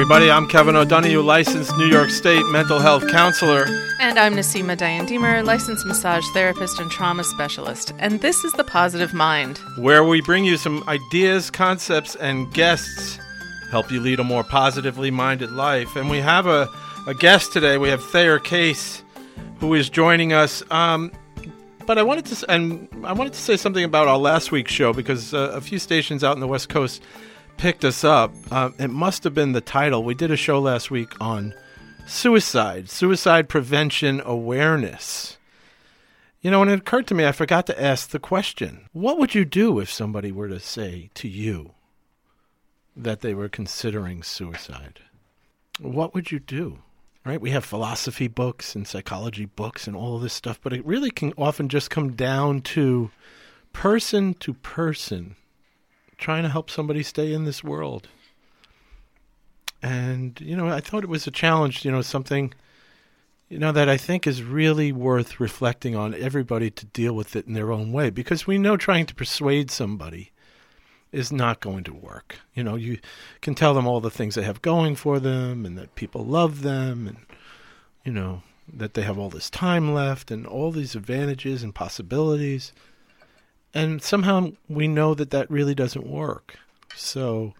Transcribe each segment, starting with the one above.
Everybody. I'm Kevin O'Donoghue, licensed New York State mental health counselor. And I'm Niseema Diane Deemer, licensed massage therapist and trauma specialist. And this is The Positive Mind, where we bring you some ideas, concepts, and guests help you lead a more positively minded life. And we have a, a guest today. We have Thayer Case, who is joining us. Um, but I wanted to, and I wanted to say something about our last week's show because uh, a few stations out in the West Coast picked us up. Uh, it must have been the title. We did a show last week on suicide, suicide prevention awareness. You know, and it occurred to me, I forgot to ask the question what would you do if somebody were to say to you that they were considering suicide? What would you do? Right? We have philosophy books and psychology books and all this stuff, but it really can often just come down to person to person trying to help somebody stay in this world. And, you know, I thought it was a challenge, you know, something, you know, that I think is really worth reflecting on everybody to deal with it in their own way because we know trying to persuade somebody is not going to work. You know, you can tell them all the things they have going for them and that people love them and, you know, that they have all this time left and all these advantages and possibilities and somehow we know that that really doesn't work. So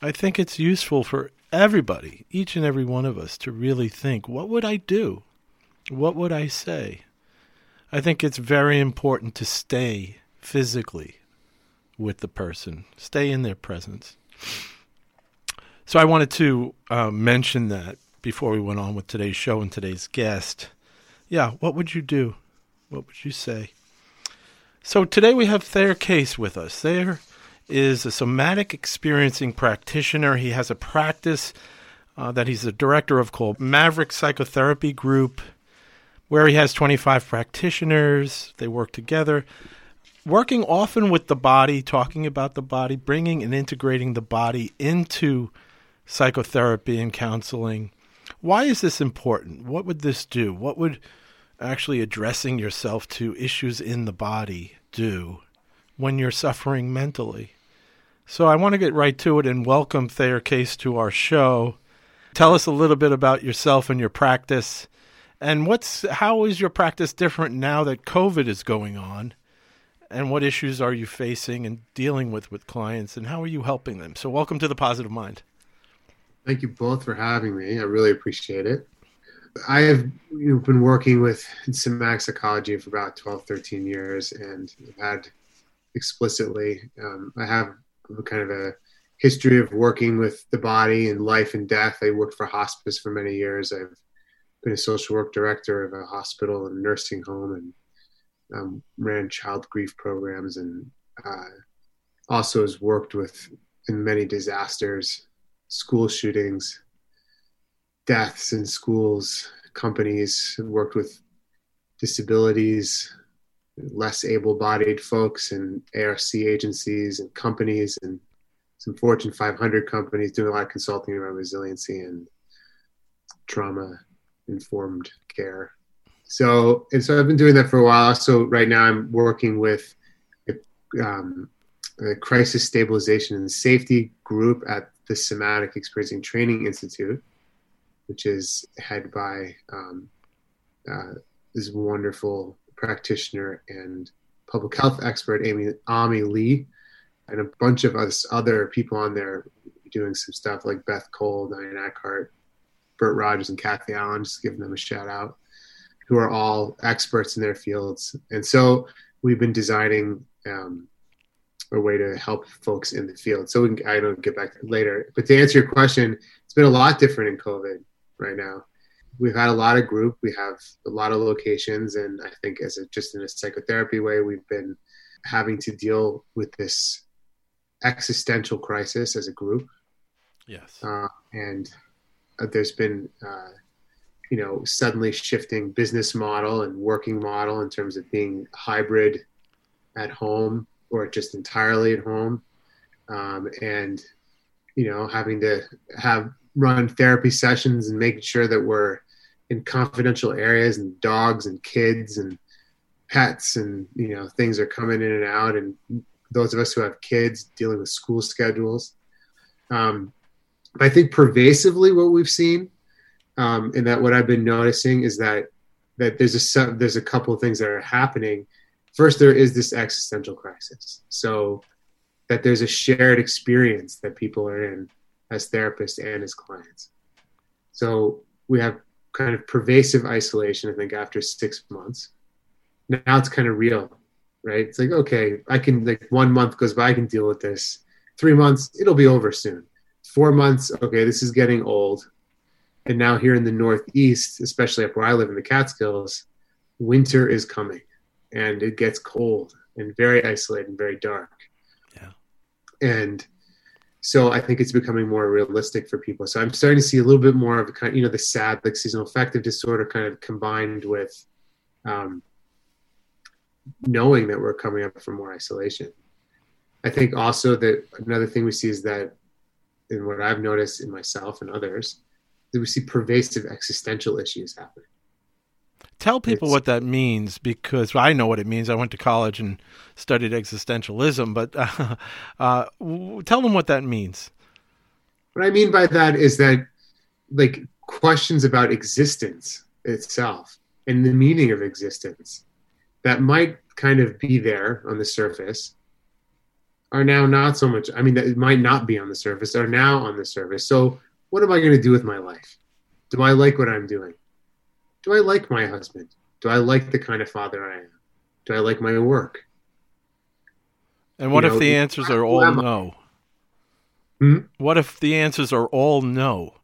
I think it's useful for everybody, each and every one of us, to really think what would I do? What would I say? I think it's very important to stay physically with the person, stay in their presence. So I wanted to uh, mention that before we went on with today's show and today's guest. Yeah, what would you do? What would you say? So today we have Thayer Case with us. Thayer is a somatic experiencing practitioner. He has a practice uh, that he's the director of called Maverick Psychotherapy Group, where he has 25 practitioners. They work together, working often with the body, talking about the body, bringing and integrating the body into psychotherapy and counseling. Why is this important? What would this do? What would actually addressing yourself to issues in the body do when you're suffering mentally. So I want to get right to it and welcome Thayer Case to our show. Tell us a little bit about yourself and your practice. And what's how is your practice different now that COVID is going on? And what issues are you facing and dealing with with clients and how are you helping them? So welcome to the Positive Mind. Thank you both for having me. I really appreciate it. I have you know, been working with somatic psychology for about 12, 13 years, and I've had explicitly, um, I have kind of a history of working with the body and life and death. I worked for hospice for many years. I've been a social work director of a hospital and nursing home and um, ran child grief programs and uh, also has worked with in many disasters, school shootings, deaths in schools, companies, worked with disabilities, less able bodied folks, and ARC agencies and companies, and some Fortune 500 companies doing a lot of consulting around resiliency and trauma informed care. So, and so I've been doing that for a while. So, right now I'm working with um, a crisis stabilization and safety group at the Somatic Experiencing Training Institute which is head by um, uh, this wonderful practitioner and public health expert, Amy Ami Lee, and a bunch of us other people on there doing some stuff like Beth Cole, Diane Eckhart, Burt Rogers, and Kathy Allen, just giving them a shout out, who are all experts in their fields. And so we've been designing um, a way to help folks in the field. So we can, I don't get back later. But to answer your question, it's been a lot different in COVID right now. We've had a lot of group. We have a lot of locations, and I think as a, just in a psychotherapy way, we've been having to deal with this existential crisis as a group. Yes, uh, and uh, there's been uh, you know suddenly shifting business model and working model in terms of being hybrid at home or just entirely at home, um, and you know having to have run therapy sessions and making sure that we're in confidential areas and dogs and kids and pets and you know things are coming in and out and those of us who have kids dealing with school schedules um, I think pervasively what we've seen, um, and that what I've been noticing is that that there's a there's a couple of things that are happening. First, there is this existential crisis. So that there's a shared experience that people are in as therapists and as clients. So we have kind of pervasive isolation, I think, after six months. Now it's kind of real, right? It's like, okay, I can, like, one month goes by, I can deal with this. Three months, it'll be over soon. Four months, okay, this is getting old. And now here in the Northeast, especially up where I live in the Catskills, winter is coming and it gets cold and very isolated and very dark. Yeah. And so I think it's becoming more realistic for people. So I'm starting to see a little bit more of kind, you know, the SAD, like seasonal affective disorder, kind of combined with um, knowing that we're coming up for more isolation. I think also that another thing we see is that, in what I've noticed in myself and others, that we see pervasive existential issues happening. Tell people it's, what that means because I know what it means. I went to college and studied existentialism, but uh, uh, tell them what that means. What I mean by that is that, like, questions about existence itself and the meaning of existence that might kind of be there on the surface are now not so much. I mean, that it might not be on the surface, are now on the surface. So, what am I going to do with my life? Do I like what I'm doing? Do I like my husband? Do I like the kind of father I am? Do I like my work? And what you if know, the answers are all no? Hmm? What if the answers are all no?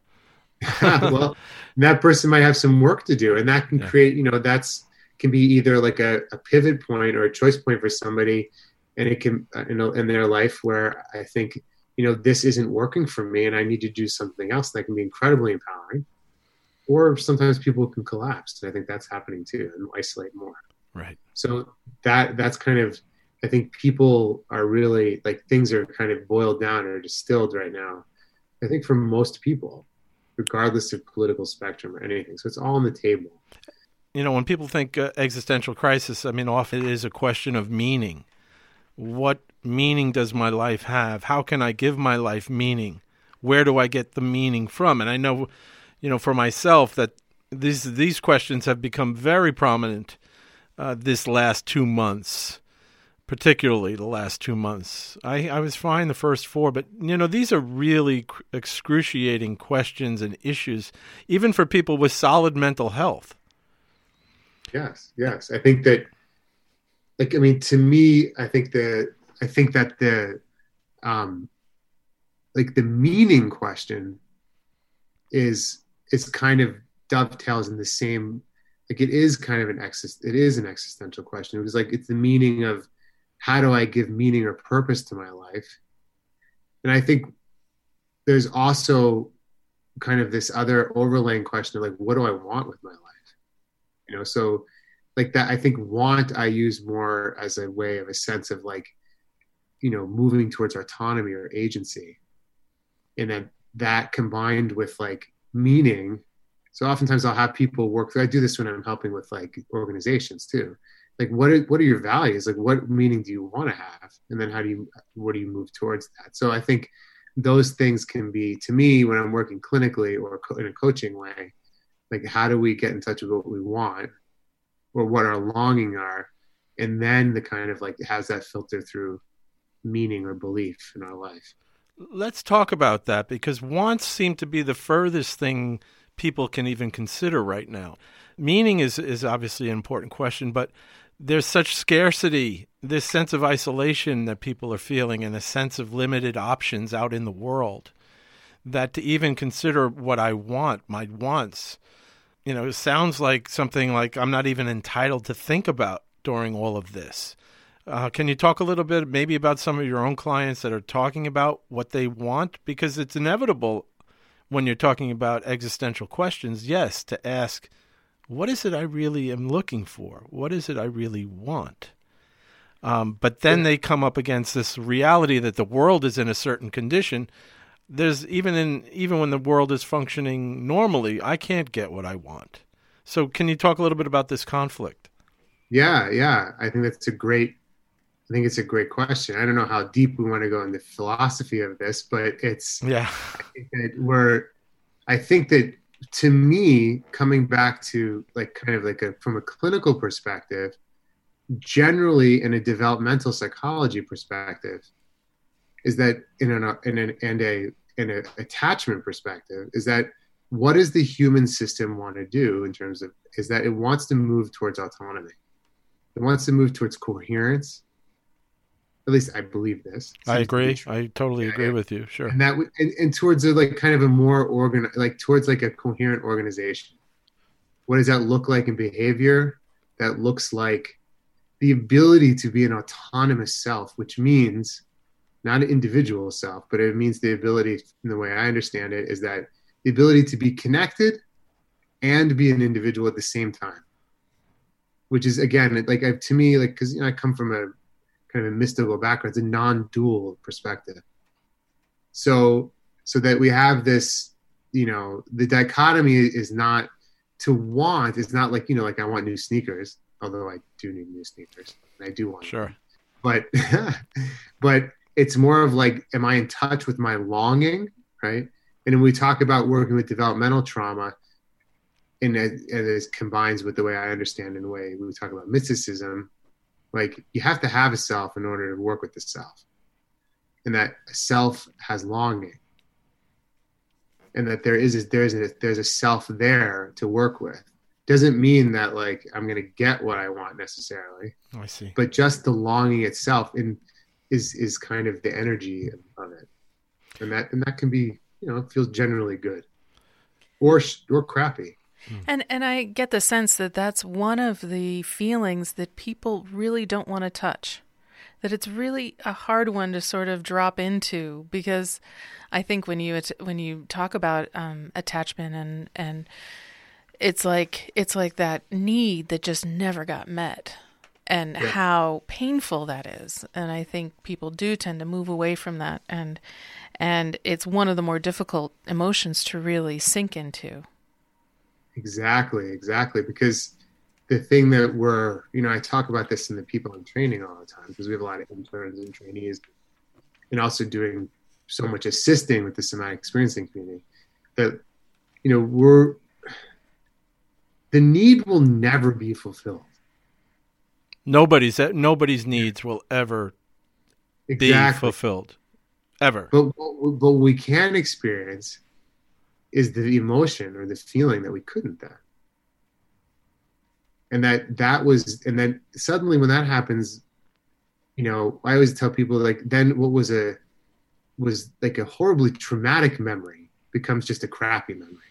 well, that person might have some work to do, and that can yeah. create, you know, that's can be either like a, a, pivot point or a choice point for somebody, and it can, uh, you know, in their life where I think you know, this isn't working for me and I need to do something else that can be incredibly empowering. Or sometimes people can collapse. And I think that's happening too and isolate more. Right. So that that's kind of I think people are really like things are kind of boiled down or distilled right now. I think for most people, regardless of political spectrum or anything. So it's all on the table. You know, when people think uh, existential crisis, I mean, often it is a question of meaning. What meaning does my life have? How can I give my life meaning? Where do I get the meaning from? And I know, you know, for myself that these these questions have become very prominent uh, this last two months, particularly the last two months. I, I was fine the first four, but you know, these are really excruciating questions and issues, even for people with solid mental health. Yes, yes, I think that. Like, I mean, to me, I think that I think that the um, like the meaning question is is kind of dovetails in the same like it is kind of an exist it is an existential question. Because like it's the meaning of how do I give meaning or purpose to my life? And I think there's also kind of this other overlaying question of like what do I want with my life? You know so like that I think want I use more as a way of a sense of like you know moving towards autonomy or agency. And then that combined with like meaning. So oftentimes i'll have people work through i do this when i'm helping with like organizations too. Like what are, what are your values? Like what meaning do you want to have? And then how do you what do you move towards that? So i think those things can be to me when i'm working clinically or in a coaching way like how do we get in touch with what we want or what our longing are? And then the kind of like has that filter through meaning or belief in our life. Let's talk about that because wants seem to be the furthest thing people can even consider right now. Meaning is is obviously an important question, but there's such scarcity, this sense of isolation that people are feeling, and a sense of limited options out in the world. That to even consider what I want, my wants, you know, sounds like something like I'm not even entitled to think about during all of this. Uh, can you talk a little bit maybe about some of your own clients that are talking about what they want? Because it's inevitable when you're talking about existential questions, yes, to ask, what is it I really am looking for? What is it I really want? Um, but then they come up against this reality that the world is in a certain condition. There's even in even when the world is functioning normally, I can't get what I want. So, can you talk a little bit about this conflict? Yeah, yeah, I think that's a great I think it's a great question. I don't know how deep we want to go in the philosophy of this, but it's yeah. It, we're I think that to me, coming back to like kind of like a from a clinical perspective, generally in a developmental psychology perspective, is that in an in an and a in an attachment perspective, is that what does the human system want to do in terms of is that it wants to move towards autonomy. It wants to move towards coherence at least I believe this. I agree. I totally yeah, agree yeah. with you. Sure. And that and, and towards a, like kind of a more organ like towards like a coherent organization. What does that look like in behavior? That looks like the ability to be an autonomous self, which means not an individual self, but it means the ability, in the way I understand it, is that the ability to be connected and be an individual at the same time. Which is again, like I, to me, like because you know, I come from a kind of a mystical background. It's a non-dual perspective. So so that we have this, you know, the dichotomy is not to want. It's not like you know, like I want new sneakers, although I do need new sneakers. And I do want. Sure. Them. But but it's more of like, am I in touch with my longing, right? And when we talk about working with developmental trauma, and it, and it combines with the way I understand in the way we talk about mysticism, like you have to have a self in order to work with the self. And that self has longing. And that there is a, there's a there's a self there to work with. Doesn't mean that like i'm going to get what i want necessarily. Oh, i see. But just the longing itself in is is kind of the energy of it. And that and that can be you know feels generally good. Or or crappy. And and I get the sense that that's one of the feelings that people really don't want to touch. That it's really a hard one to sort of drop into because I think when you when you talk about um, attachment and and it's like it's like that need that just never got met and yeah. how painful that is and i think people do tend to move away from that and and it's one of the more difficult emotions to really sink into Exactly, exactly. Because the thing that we're, you know, I talk about this in the people I'm training all the time because we have a lot of interns and trainees and also doing so much assisting with the somatic experiencing community that, you know, we're, the need will never be fulfilled. Nobody's nobody's needs will ever exactly. be fulfilled, ever. But but we can experience is the emotion or the feeling that we couldn't then. And that that was and then suddenly when that happens you know i always tell people like then what was a was like a horribly traumatic memory becomes just a crappy memory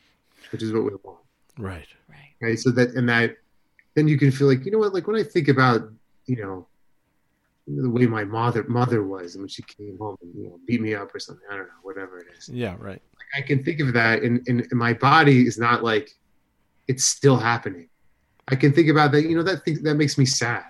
which is what we want. Right. Right. Right? So that and that then you can feel like you know what like when i think about you know the way my mother mother was and when she came home and you know beat me up or something i don't know whatever it is. Yeah right I can think of that, and, and, my body is not like it's still happening. I can think about that. You know, that thing, that makes me sad.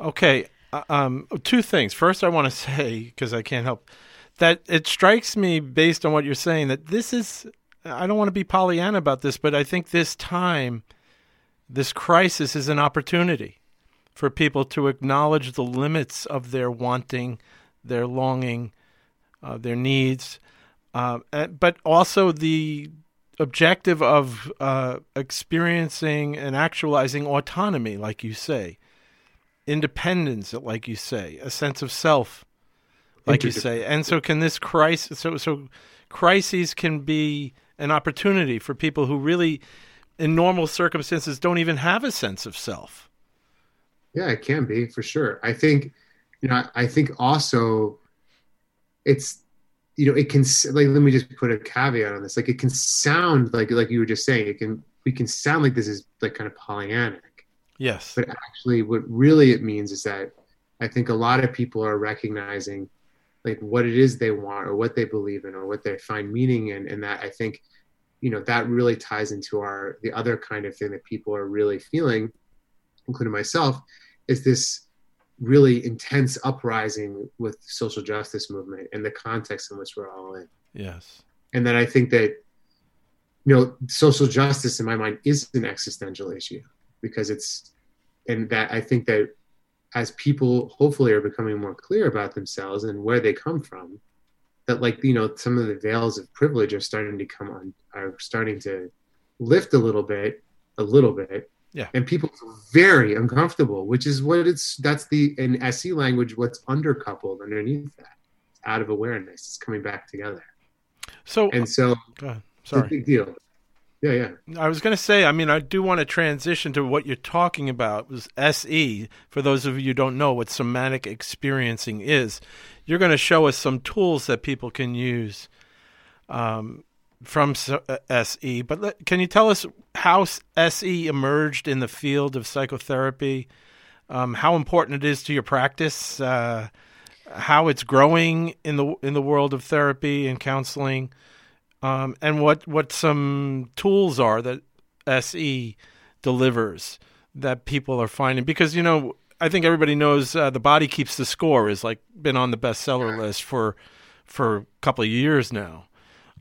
Okay, uh, um, two things. First, I want to say because I can't help that it strikes me based on what you're saying that this is. I don't want to be Pollyanna about this, but I think this time, this crisis is an opportunity for people to acknowledge the limits of their wanting, their longing, uh, their needs, uh, but also the objective of uh, experiencing and actualizing autonomy, like you say, independence, like you say, a sense of self, like you say. And so, can this crisis? So, so crises can be an opportunity for people who really, in normal circumstances, don't even have a sense of self. Yeah, it can be for sure. I think, you know, I think also it's you know it can like let me just put a caveat on this. Like it can sound like like you were just saying it can we can sound like this is like kind of pollyannic. Yes. But actually what really it means is that i think a lot of people are recognizing like what it is they want or what they believe in or what they find meaning in. And that i think you know that really ties into our the other kind of thing that people are really feeling including myself is this really intense uprising with social justice movement and the context in which we're all in. Yes. And then I think that you know social justice in my mind is an existential issue because it's and that I think that as people hopefully are becoming more clear about themselves and where they come from, that like you know some of the veils of privilege are starting to come on, are starting to lift a little bit, a little bit. Yeah. And people very uncomfortable, which is what it's that's the in SE language what's undercoupled underneath that. out of awareness. It's coming back together. So And so go ahead. it's a sorry. big deal. Yeah, yeah. I was going to say, I mean, I do want to transition to what you're talking about was SE. For those of you who don't know what somatic experiencing is, you're going to show us some tools that people can use um, from uh, SE. But let, can you tell us how SE emerged in the field of psychotherapy? Um, how important it is to your practice? Uh, how it's growing in the in the world of therapy and counseling? um, and what what some tools are that SE delivers that people are finding because you know I think everybody knows uh, the body keeps the score is like been on the bestseller list for for a couple of years now,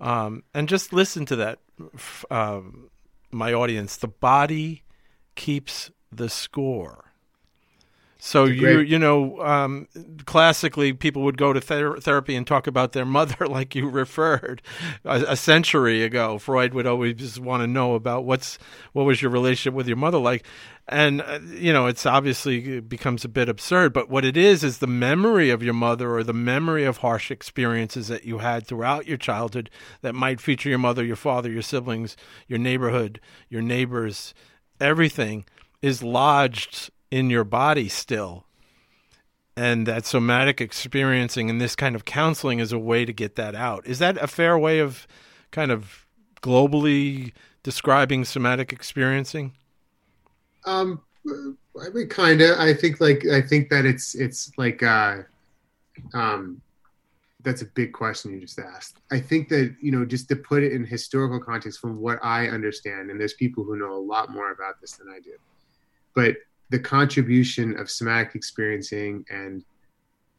um, and just listen to that, um, my audience. The body keeps the score. So you you know um, classically people would go to ther- therapy and talk about their mother like you referred a, a century ago. Freud would always just want to know about what's what was your relationship with your mother like, and uh, you know it's obviously it becomes a bit absurd. But what it is is the memory of your mother or the memory of harsh experiences that you had throughout your childhood that might feature your mother, your father, your siblings, your neighborhood, your neighbors, everything is lodged in your body still. And that somatic experiencing and this kind of counseling is a way to get that out. Is that a fair way of kind of globally describing somatic experiencing? Um, I mean, kind of. I think like I think that it's it's like uh, um, that's a big question you just asked. I think that you know just to put it in historical context from what I understand, and there's people who know a lot more about this than I do, but the contribution of somatic experiencing and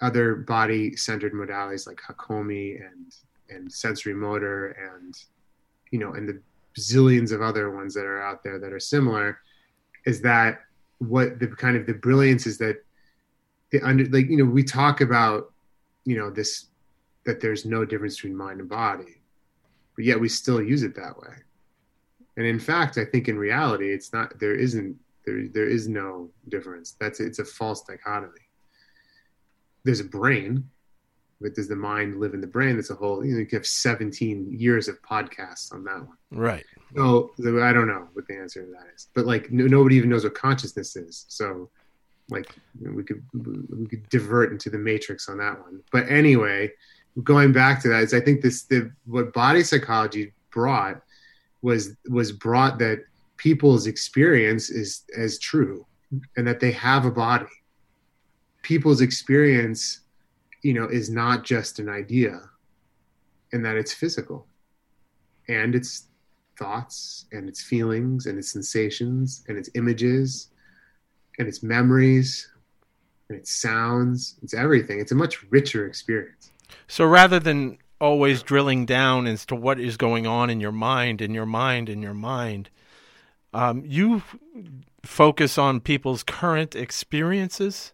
other body-centered modalities like Hakomi and and sensory motor and you know and the zillions of other ones that are out there that are similar is that what the kind of the brilliance is that the under like you know we talk about you know this that there's no difference between mind and body but yet we still use it that way. And in fact i think in reality it's not there isn't there there is no difference that's it's a false dichotomy there's a brain but does the mind live in the brain that's a whole you know you have 17 years of podcasts on that one Right. the- I don't know what the answer to that is. But like, no, nobody even knows what consciousness is. So, like, we could we could divert into the matrix on that one. But anyway, going back to that is, I think this the what body psychology brought was was brought that people's experience is as true, and that they have a body. People's experience, you know, is not just an idea, and that it's physical, and it's thoughts and its feelings and its sensations and its images and its memories and its sounds. It's everything. It's a much richer experience. So rather than always drilling down as to what is going on in your mind, in your mind, in your mind, um, you f- focus on people's current experiences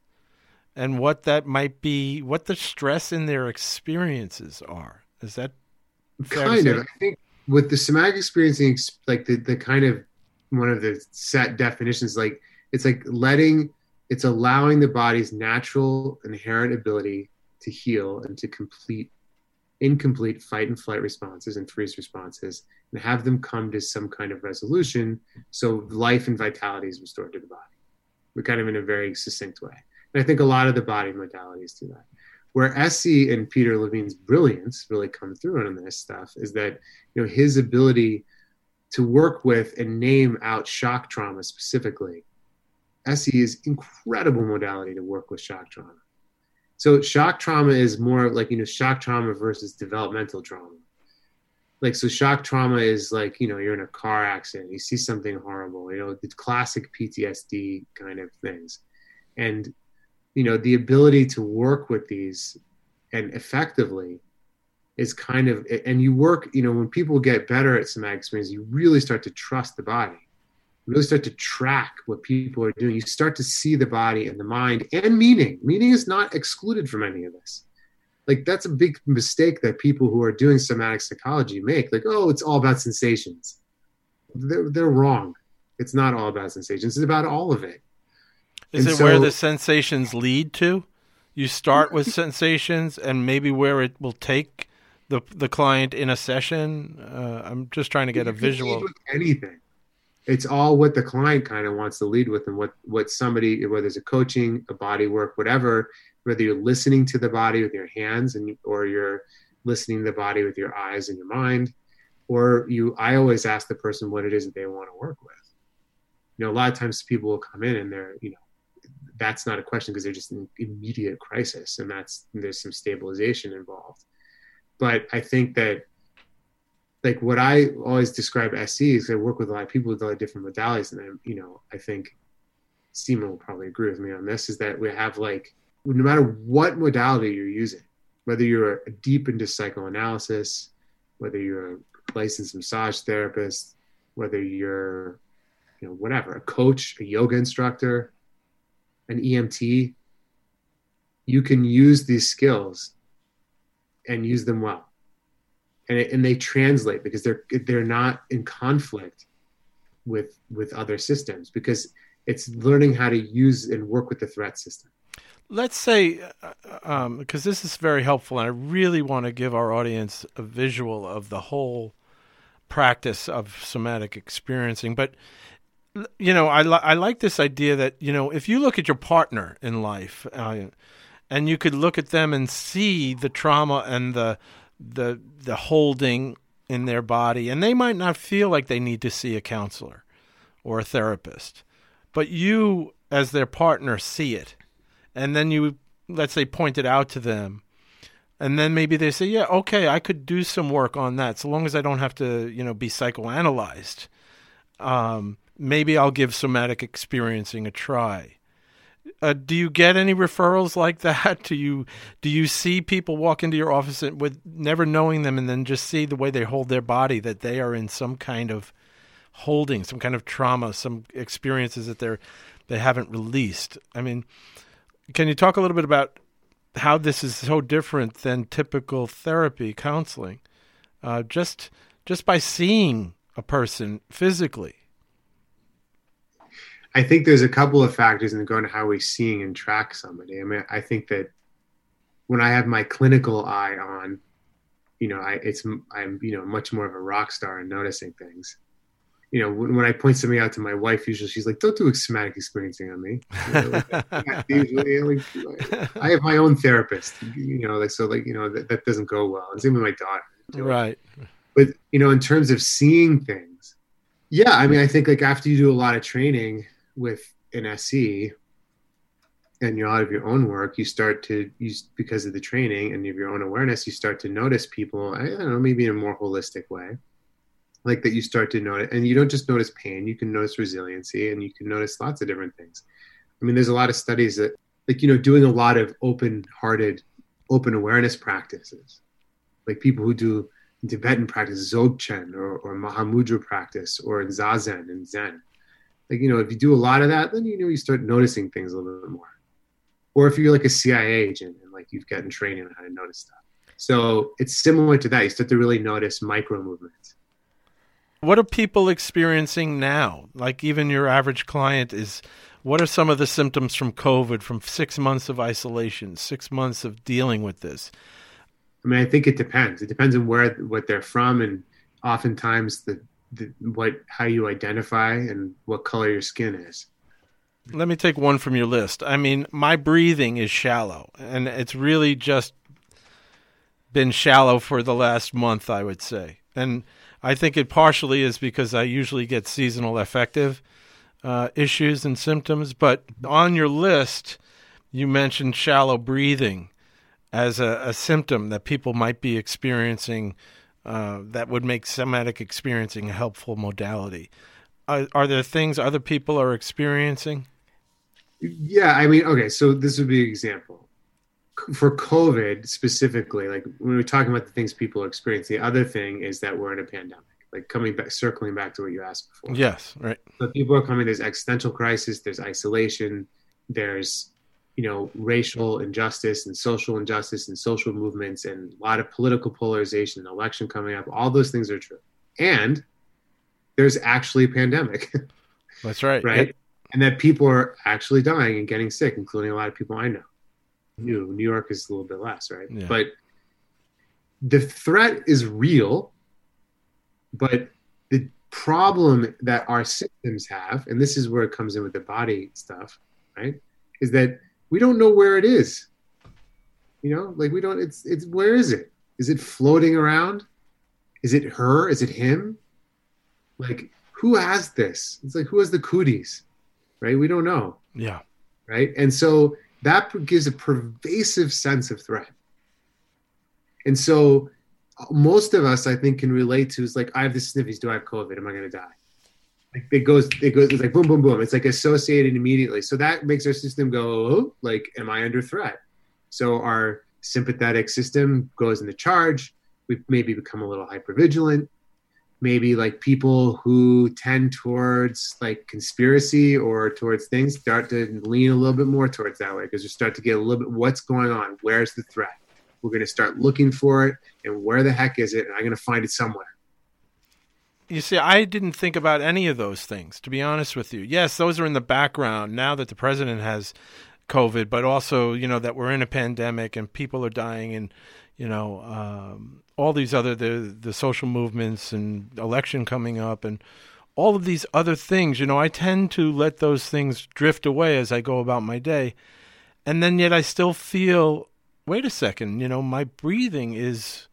and what that might be, what the stress in their experiences are. Is that kind of i think with the somatic experiencing like the, the kind of one of the set definitions like it's like letting it's allowing the body's natural inherent ability to heal and to complete incomplete fight and flight responses and freeze responses and have them come to some kind of resolution so life and vitality is restored to the body but kind of in a very succinct way and i think a lot of the body modalities do that where SE and Peter Levine's brilliance really come through on this stuff is that you know his ability to work with and name out shock trauma specifically. SE is incredible modality to work with shock trauma. So shock trauma is more like you know shock trauma versus developmental trauma. Like so shock trauma is like you know you're in a car accident, you see something horrible, you know the classic PTSD kind of things. And you know the ability to work with these and effectively is kind of and you work you know when people get better at somatic experience you really start to trust the body really start to track what people are doing, you start to see the body and the mind and meaning. Meaning is not excluded from any of this. Like that's a big mistake that people who are doing somatic psychology make. Like, oh, it's all about sensations. They're, they're wrong. It's not all about sensations. It's about all of it. Is and it so, where the sensations lead to? You start with sensations, and maybe where it will take the the client in a session. Uh, I'm just trying to get a visual. anything it's all what the client kind of wants to lead with and what what somebody whether it's a coaching a body work whatever whether you're listening to the body with your hands and or you're listening to the body with your eyes and your mind or you i always ask the person what it is that they want to work with you know a lot of times people will come in and they're you know that's not a question because they're just in immediate crisis and that's there's some stabilization involved but i think that like what I always describe SE is I work with a lot of people with a lot of different modalities, and I, you know, I think Steven will probably agree with me on this. Is that we have like no matter what modality you're using, whether you're deep into psychoanalysis, whether you're a licensed massage therapist, whether you're, you know, whatever, a coach, a yoga instructor, an EMT, you can use these skills and use them well. And, it, and they translate because they're they're not in conflict with with other systems because it's learning how to use and work with the threat system let's say uh, um, because this is very helpful and i really want to give our audience a visual of the whole practice of somatic experiencing but you know i, li- I like this idea that you know if you look at your partner in life uh, and you could look at them and see the trauma and the the the holding in their body and they might not feel like they need to see a counselor or a therapist but you as their partner see it and then you let's say point it out to them and then maybe they say yeah okay i could do some work on that so long as i don't have to you know be psychoanalyzed um, maybe i'll give somatic experiencing a try uh, do you get any referrals like that? Do you do you see people walk into your office with never knowing them, and then just see the way they hold their body that they are in some kind of holding, some kind of trauma, some experiences that they're they haven't released? I mean, can you talk a little bit about how this is so different than typical therapy counseling? Uh, just just by seeing a person physically I think there's a couple of factors in going to how we're seeing and track somebody. I mean, I think that when I have my clinical eye on, you know, I it's I'm you know much more of a rock star in noticing things. You know, when, when I point something out to my wife, usually she's like, "Don't do somatic experiencing on me." You know, like, I have my own therapist. You know, like so, like you know that, that doesn't go well. And same with my daughter. Right. But you know, in terms of seeing things, yeah, I mean, I think like after you do a lot of training, with an SE and you're out of your own work, you start to use because of the training and of your own awareness, you start to notice people, I don't know, maybe in a more holistic way. Like that you start to notice and you don't just notice pain, you can notice resiliency and you can notice lots of different things. I mean, there's a lot of studies that like, you know, doing a lot of open hearted, open awareness practices, like people who do Tibetan practice, Dzogchen or, or Mahamudra practice or Zazen and Zen. Like you know if you do a lot of that then you know you start noticing things a little bit more. Or if you're like a cia agent and like you've gotten training on how to notice stuff. So it's similar to that. You start to really notice micro movements what are people experiencing now like even your average client is what are some of the symptoms from covid from six months of isolation six months of dealing with this i mean i think it depends it depends on where what they're from and oftentimes the the, what how you identify and what color your skin is. Let me take one from your list. I mean, my breathing is shallow, and it's really just been shallow for the last month, I would say. And I think it partially is because I usually get seasonal affective uh, issues and symptoms. But on your list, you mentioned shallow breathing as a, a symptom that people might be experiencing uh, that would make somatic experiencing a helpful modality. Are, are there things other people are experiencing? Yeah, I mean, okay, so this would be an example. For COVID specifically, like when we're talking about the things people are experiencing, the other thing is that we're in a pandemic. like coming back, circling back to what you asked before. Yes, right. But people are coming. There's existential crisis. There's isolation. There's you know racial injustice and social injustice and social movements and a lot of political polarization. And election coming up. All those things are true. And there's actually a pandemic. That's right. right? Yep. And that people are actually dying and getting sick, including a lot of people I know. New New York is a little bit less, right? Yeah. But the threat is real, but the problem that our systems have, and this is where it comes in with the body stuff, right? Is that we don't know where it is. You know, like we don't. It's it's where is it? Is it floating around? Is it her? Is it him? Like who has this? It's like who has the cooties, right? We don't know Yeah. right? And so that gives a pervasive sense of threat. And so uh, most of us, I think, can relate to is like, I have the sniffies. Do I have COVID? Am I going to die? Like it goes, it goes, it's like boom, boom, boom. It's like associated immediately. So that makes our system go, oh, like, am I under threat? So our sympathetic system goes into charge. We maybe become a little hypervigilant. Maybe like people who tend towards like conspiracy or towards things start to lean a little bit more towards that way because you start to get a little bit what's going on? Where's the threat? We're going to start looking for it and where the heck is it? And I'm going to find it somewhere. You see, I didn't think about any of those things, to be honest with you. Yes, those are in the background now that the president has COVID, but also, you know, that we're in a pandemic and people are dying and, you know, um, all these other, the, the social movements and election coming up and all of these other things. You know, I tend to let those things drift away as I go about my day. And then yet I still feel, wait a second, you know, my breathing is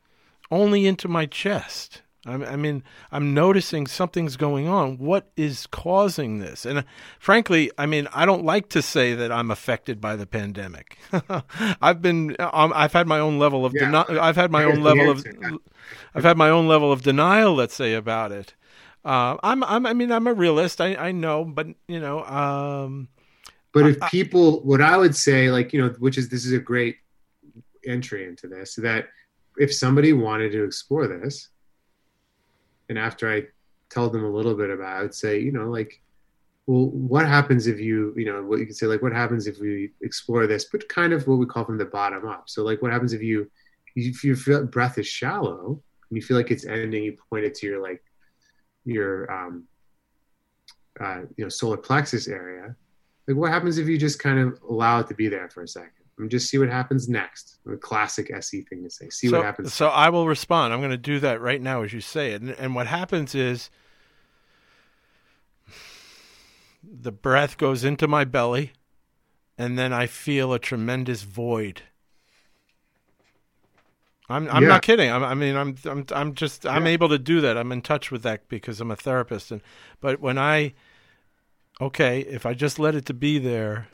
only into my chest. I I mean, I'm noticing something's going on. What is causing this? And uh, frankly, I mean, I don't like to say that I'm affected by the pandemic. I've been, um, I've had my own level of, Yeah. deni- I've had my own level of. I've had my own level of denial. Let's say about it. Uh, I'm, I'm, I mean, I'm a realist. I, I know, but you know, um, But if people, what I would say, like, you know, which is this is a great entry into this, that if somebody wanted to explore this, and after I tell them a little bit about it, I'd say, you know, like, well, what happens if you, you know, what you could say, like, what happens if we explore this, but kind of what we call from the bottom up. So, like, what happens if you, if your breath is shallow and you feel like it's ending, you point it to your, like, your, um, uh, you know, solar plexus area like what happens if you just kind of allow it to be there for a second and just see what happens next the classic se thing to say see so, what happens So I will respond. I'm going to do that right now as you say it. And, and what happens is the breath goes into my belly, and then I feel a tremendous void. I'm I'm Yeah. not kidding. I'm, I mean, I'm I'm I'm just I'm Yeah. able to do that. I'm in touch with that because I'm a therapist. And but when I okay, if I just let it to be there,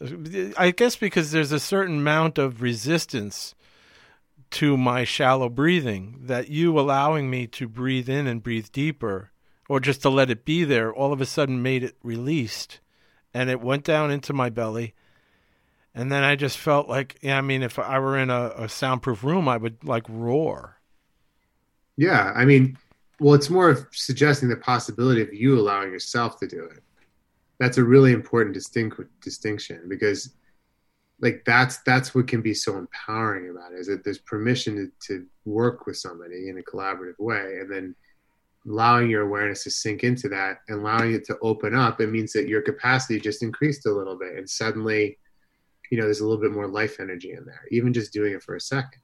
I guess because there's a certain amount of resistance to my shallow breathing that you allowing me to breathe in and breathe deeper or just to let it be there all of a sudden made it released and it went down into my belly. And then I just felt like yeah I mean if I were in a, a soundproof room I would like roar. Yeah i mean well it's more of suggesting the possibility of you allowing yourself to do it that's a really important distinct distinction because like that's that's what can be so empowering about it is that there's permission to, to work with somebody in a collaborative way and then allowing your awareness to sink into that and allowing it to open up it means that your capacity just increased a little bit and suddenly you know there's a little bit more life energy in there even just doing it for a second.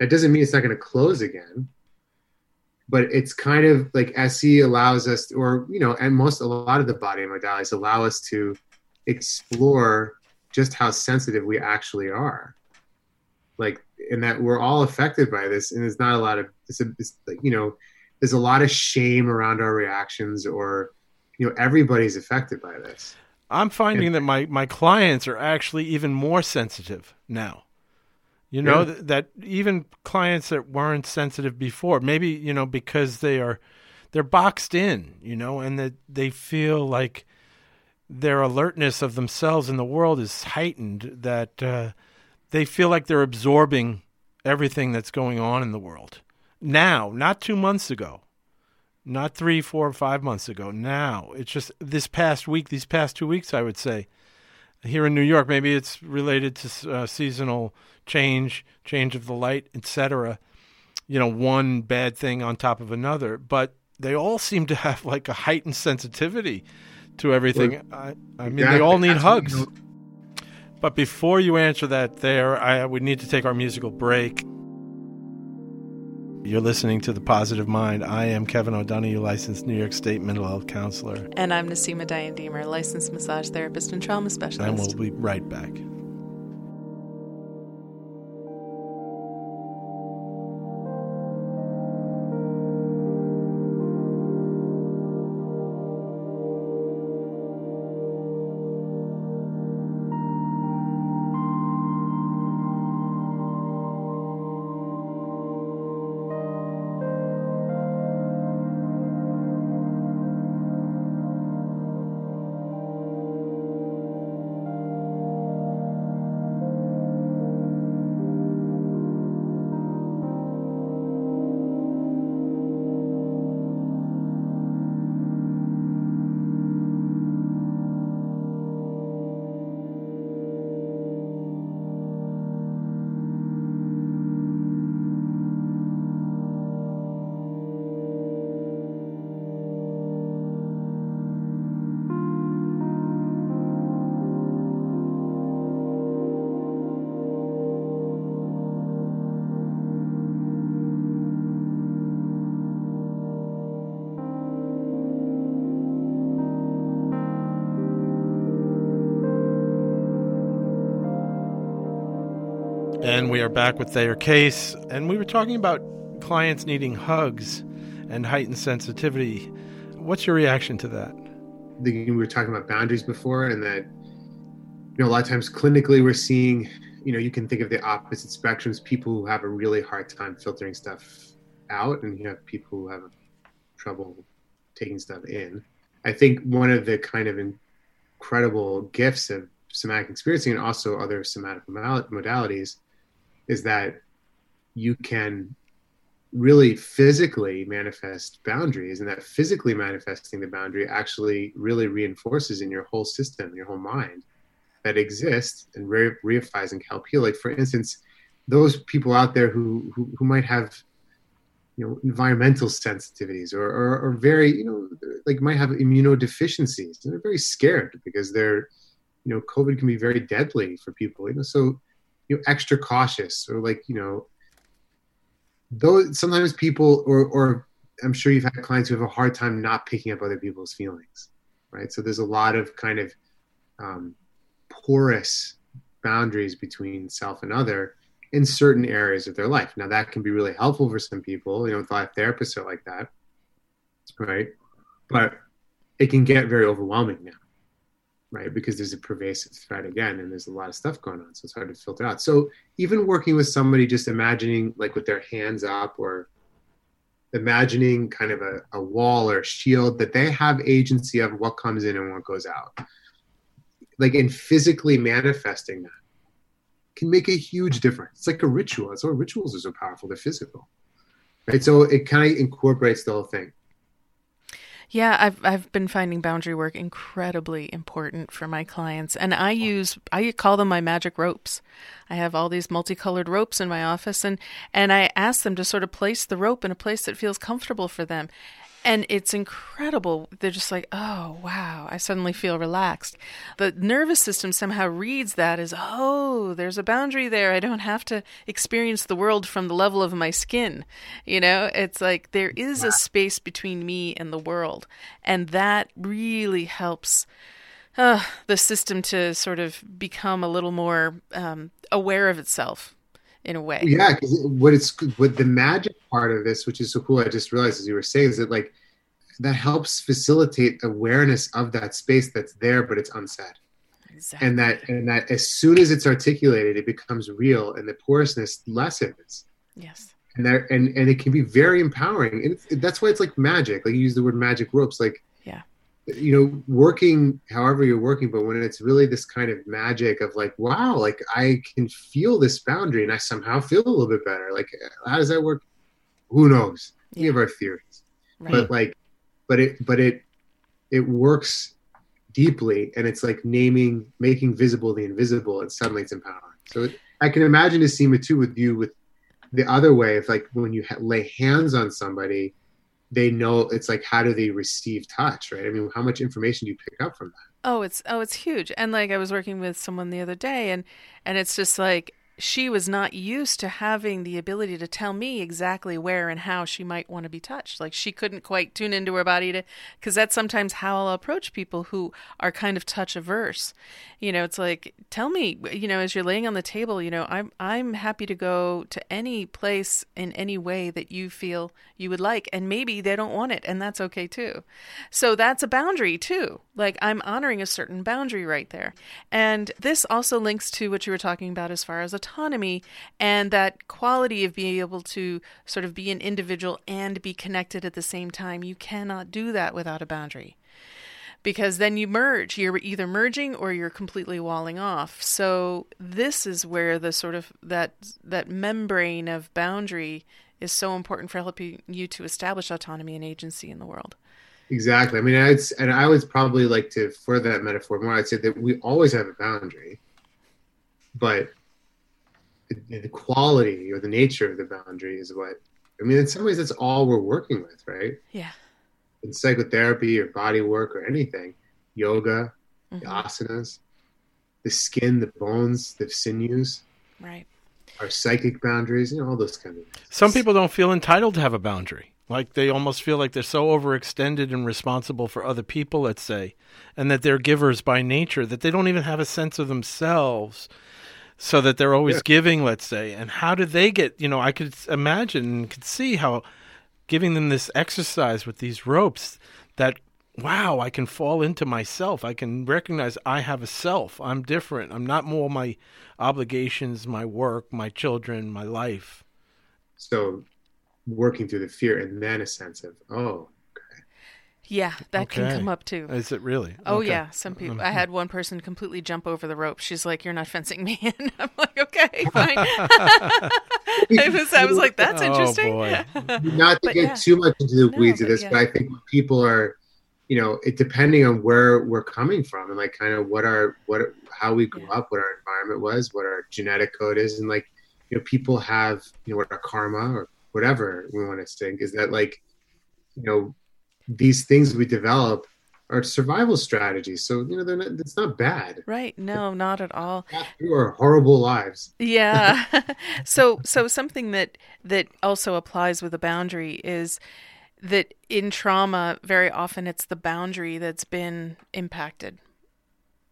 That doesn't mean it's not going to close again but it's kind of like SE allows us, or you know, and most a lot of the body modalities allow us to explore just how sensitive we actually are, like, and that we're all affected by this, and there's not a lot of, it's, a, it's you know, there's a lot of shame around our reactions, or you know, everybody's affected by this. I'm finding that my, my clients are actually even more sensitive now. You know, Yeah. th- that even clients that weren't sensitive before, maybe, you know, because they are they're boxed in, you know, and that they feel like their alertness of themselves in the world is heightened that uh, they feel like they're absorbing everything that's going on in the world. Now, not 2 months ago. not three, four, five months ago. Now it's just this past week, these past two weeks, I would say. Here in New York, maybe it's related to uh, seasonal change, change of the light, etc. You know, one bad thing on top of another, but they all seem to have like a heightened sensitivity to everything. I, I mean, they all need hugs. But before you answer that, there, I would need to take our musical break. You're listening to The Positive Mind. I am Kevin O'Donoghue, licensed New York State mental health counselor. And I'm Niseema Diane licensed massage therapist and trauma specialist. And we'll be right back. Back with Thayer Case, and we were talking about clients needing hugs and heightened sensitivity. What's your reaction to that? We were talking about boundaries before, and that you know a lot of times clinically we're seeing, you know, you can think of the opposite spectrums: people who have a really hard time filtering stuff out, and you have people who have trouble taking stuff in. I think one of the kind of incredible gifts of somatic experiencing and also other somatic modalities is that you can really physically manifest boundaries and that physically manifesting the boundary actually really reinforces in your whole system your whole mind that exists and re- reifies and help heal like for instance those people out there who who, who might have you know environmental sensitivities or, or, or very you know like might have immunodeficiencies and they're very scared because they're you know covid can be very deadly for people you know so you know extra cautious or like you know those sometimes people or or i'm sure you've had clients who have a hard time not picking up other people's feelings right? So there's a lot of kind of um, porous boundaries between self and other in certain areas of their life. Now that can be really helpful for some people you know of therapists are like that right? But it can get very overwhelming now right? Because there's a pervasive threat again, and there's a lot of stuff going on, so it's hard to filter out. So even working with somebody, just imagining like with their hands up or imagining kind of a, a wall or a shield that they have agency of what comes in and what goes out, like in physically manifesting that can make a huge difference. It's like a ritual. That's why rituals are so powerful. They're physical, right? So it kind of incorporates the whole thing. Yeah, I've I've been finding boundary work incredibly important for my clients, and I use I call them my magic ropes. I have all these multicolored ropes in my office, and and I ask them to sort of place the rope in a place that feels comfortable for them, and it's incredible. They're just like, oh, wow, I suddenly feel relaxed. The nervous system somehow reads that as, oh, there's a boundary there. I don't have to experience the world from the level of my skin. You know, it's like there is a space between me and the world. And that really helps. Uh, the system to sort of become a little more um, aware of itself in a way. Yeah, because what it's what the magic part of this, which is so cool, I just realized as you were saying, is that like that helps facilitate awareness of that space that's there, but it's unsaid. Exactly. And that and that as soon as it's articulated, it becomes real, and the porousness lessens. Yes. And that and and it can be very empowering, and that's why it's like magic. Like you use the word magic ropes, like you know working however you're working but when it's really this kind of magic of like wow like i can feel this boundary and i somehow feel a little bit better. Like how does that work? Who knows? Yeah. we have our theories. Right. but like but it but it it works deeply and it's like naming making visible the invisible and suddenly it's empowering. So it, i can imagine a Niseema too with you with the other way if like when you ha- lay hands on somebody they know it's like how do they receive touch right i mean how much information do you pick up from that Oh, it's oh, it's huge. And like I was working with someone the other day and and it's just like she was not used to having the ability to tell me exactly where and how she might want to be touched. Like she couldn't quite tune into her body to cuz that's sometimes how I'll approach people who are kind of touch averse. You know, it's like tell me, you know, as you're laying on the table, you know, I'm I'm happy to go to any place in any way that you feel you would like and maybe they don't want it and that's okay too. So that's a boundary too. Like I'm honoring a certain boundary right there. And this also links to what you were talking about as far as autonomy and that quality of being able to sort of be an individual and be connected at the same time. You cannot do that without a boundary. Because then you merge. You're either merging or you're completely walling off. So this is where the sort of that that membrane of boundary is so important for helping you to establish autonomy and agency in the world. Exactly i mean i'd and i would probably like to further that metaphor more i'd say that we always have a boundary but the, the quality or the nature of the boundary is what i mean in some ways that's all we're working with right Yeah. in psychotherapy or body work or anything yoga the Mhm. asanas the skin the bones the sinews Right. our psychic boundaries you know all those kind of things Some people don't feel entitled to have a boundary. Like they almost feel like they're so overextended and responsible for other people, let's say, and that they're givers by nature that they don't even have a sense of themselves. So that they're always Yeah. giving, let's say. And how do they get, you know, I could imagine and could see how giving them this exercise with these ropes that wow, I can fall into myself. I can recognize I have a self. I'm different. I'm not more my obligations, my work, my children, my life. so working through the fear and then a sense of oh Yeah, that can come up too. Is it really? Oh Okay. yeah, some people. I mm-hmm. had one person completely jump over the rope. She's like, "You're not fencing me in." I'm like, "Okay, fine." I was, I was like, "That's Oh, interesting." boy. not to But get yeah. too much into the No, weeds of but this, yeah. but I think people are, you know, it depending on where we're coming from and like kind of what our what how we grew Yeah. up, what our environment was, what our genetic code is, and like you know, people have you know what our karma or whatever we want to think is that like you know these things we develop are survival strategies. So you know, they're not, it's not bad. Right? No, not at all. Through our horrible lives. Yeah. so so something that that also applies with a boundary is that in trauma very often it's the boundary that's been impacted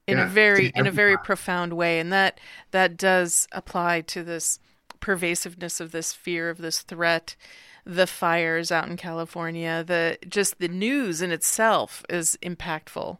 in Yeah, a very in a very profound way and that that does apply to this pervasiveness of this fear of this threat the fires out in California the just the news in itself is impactful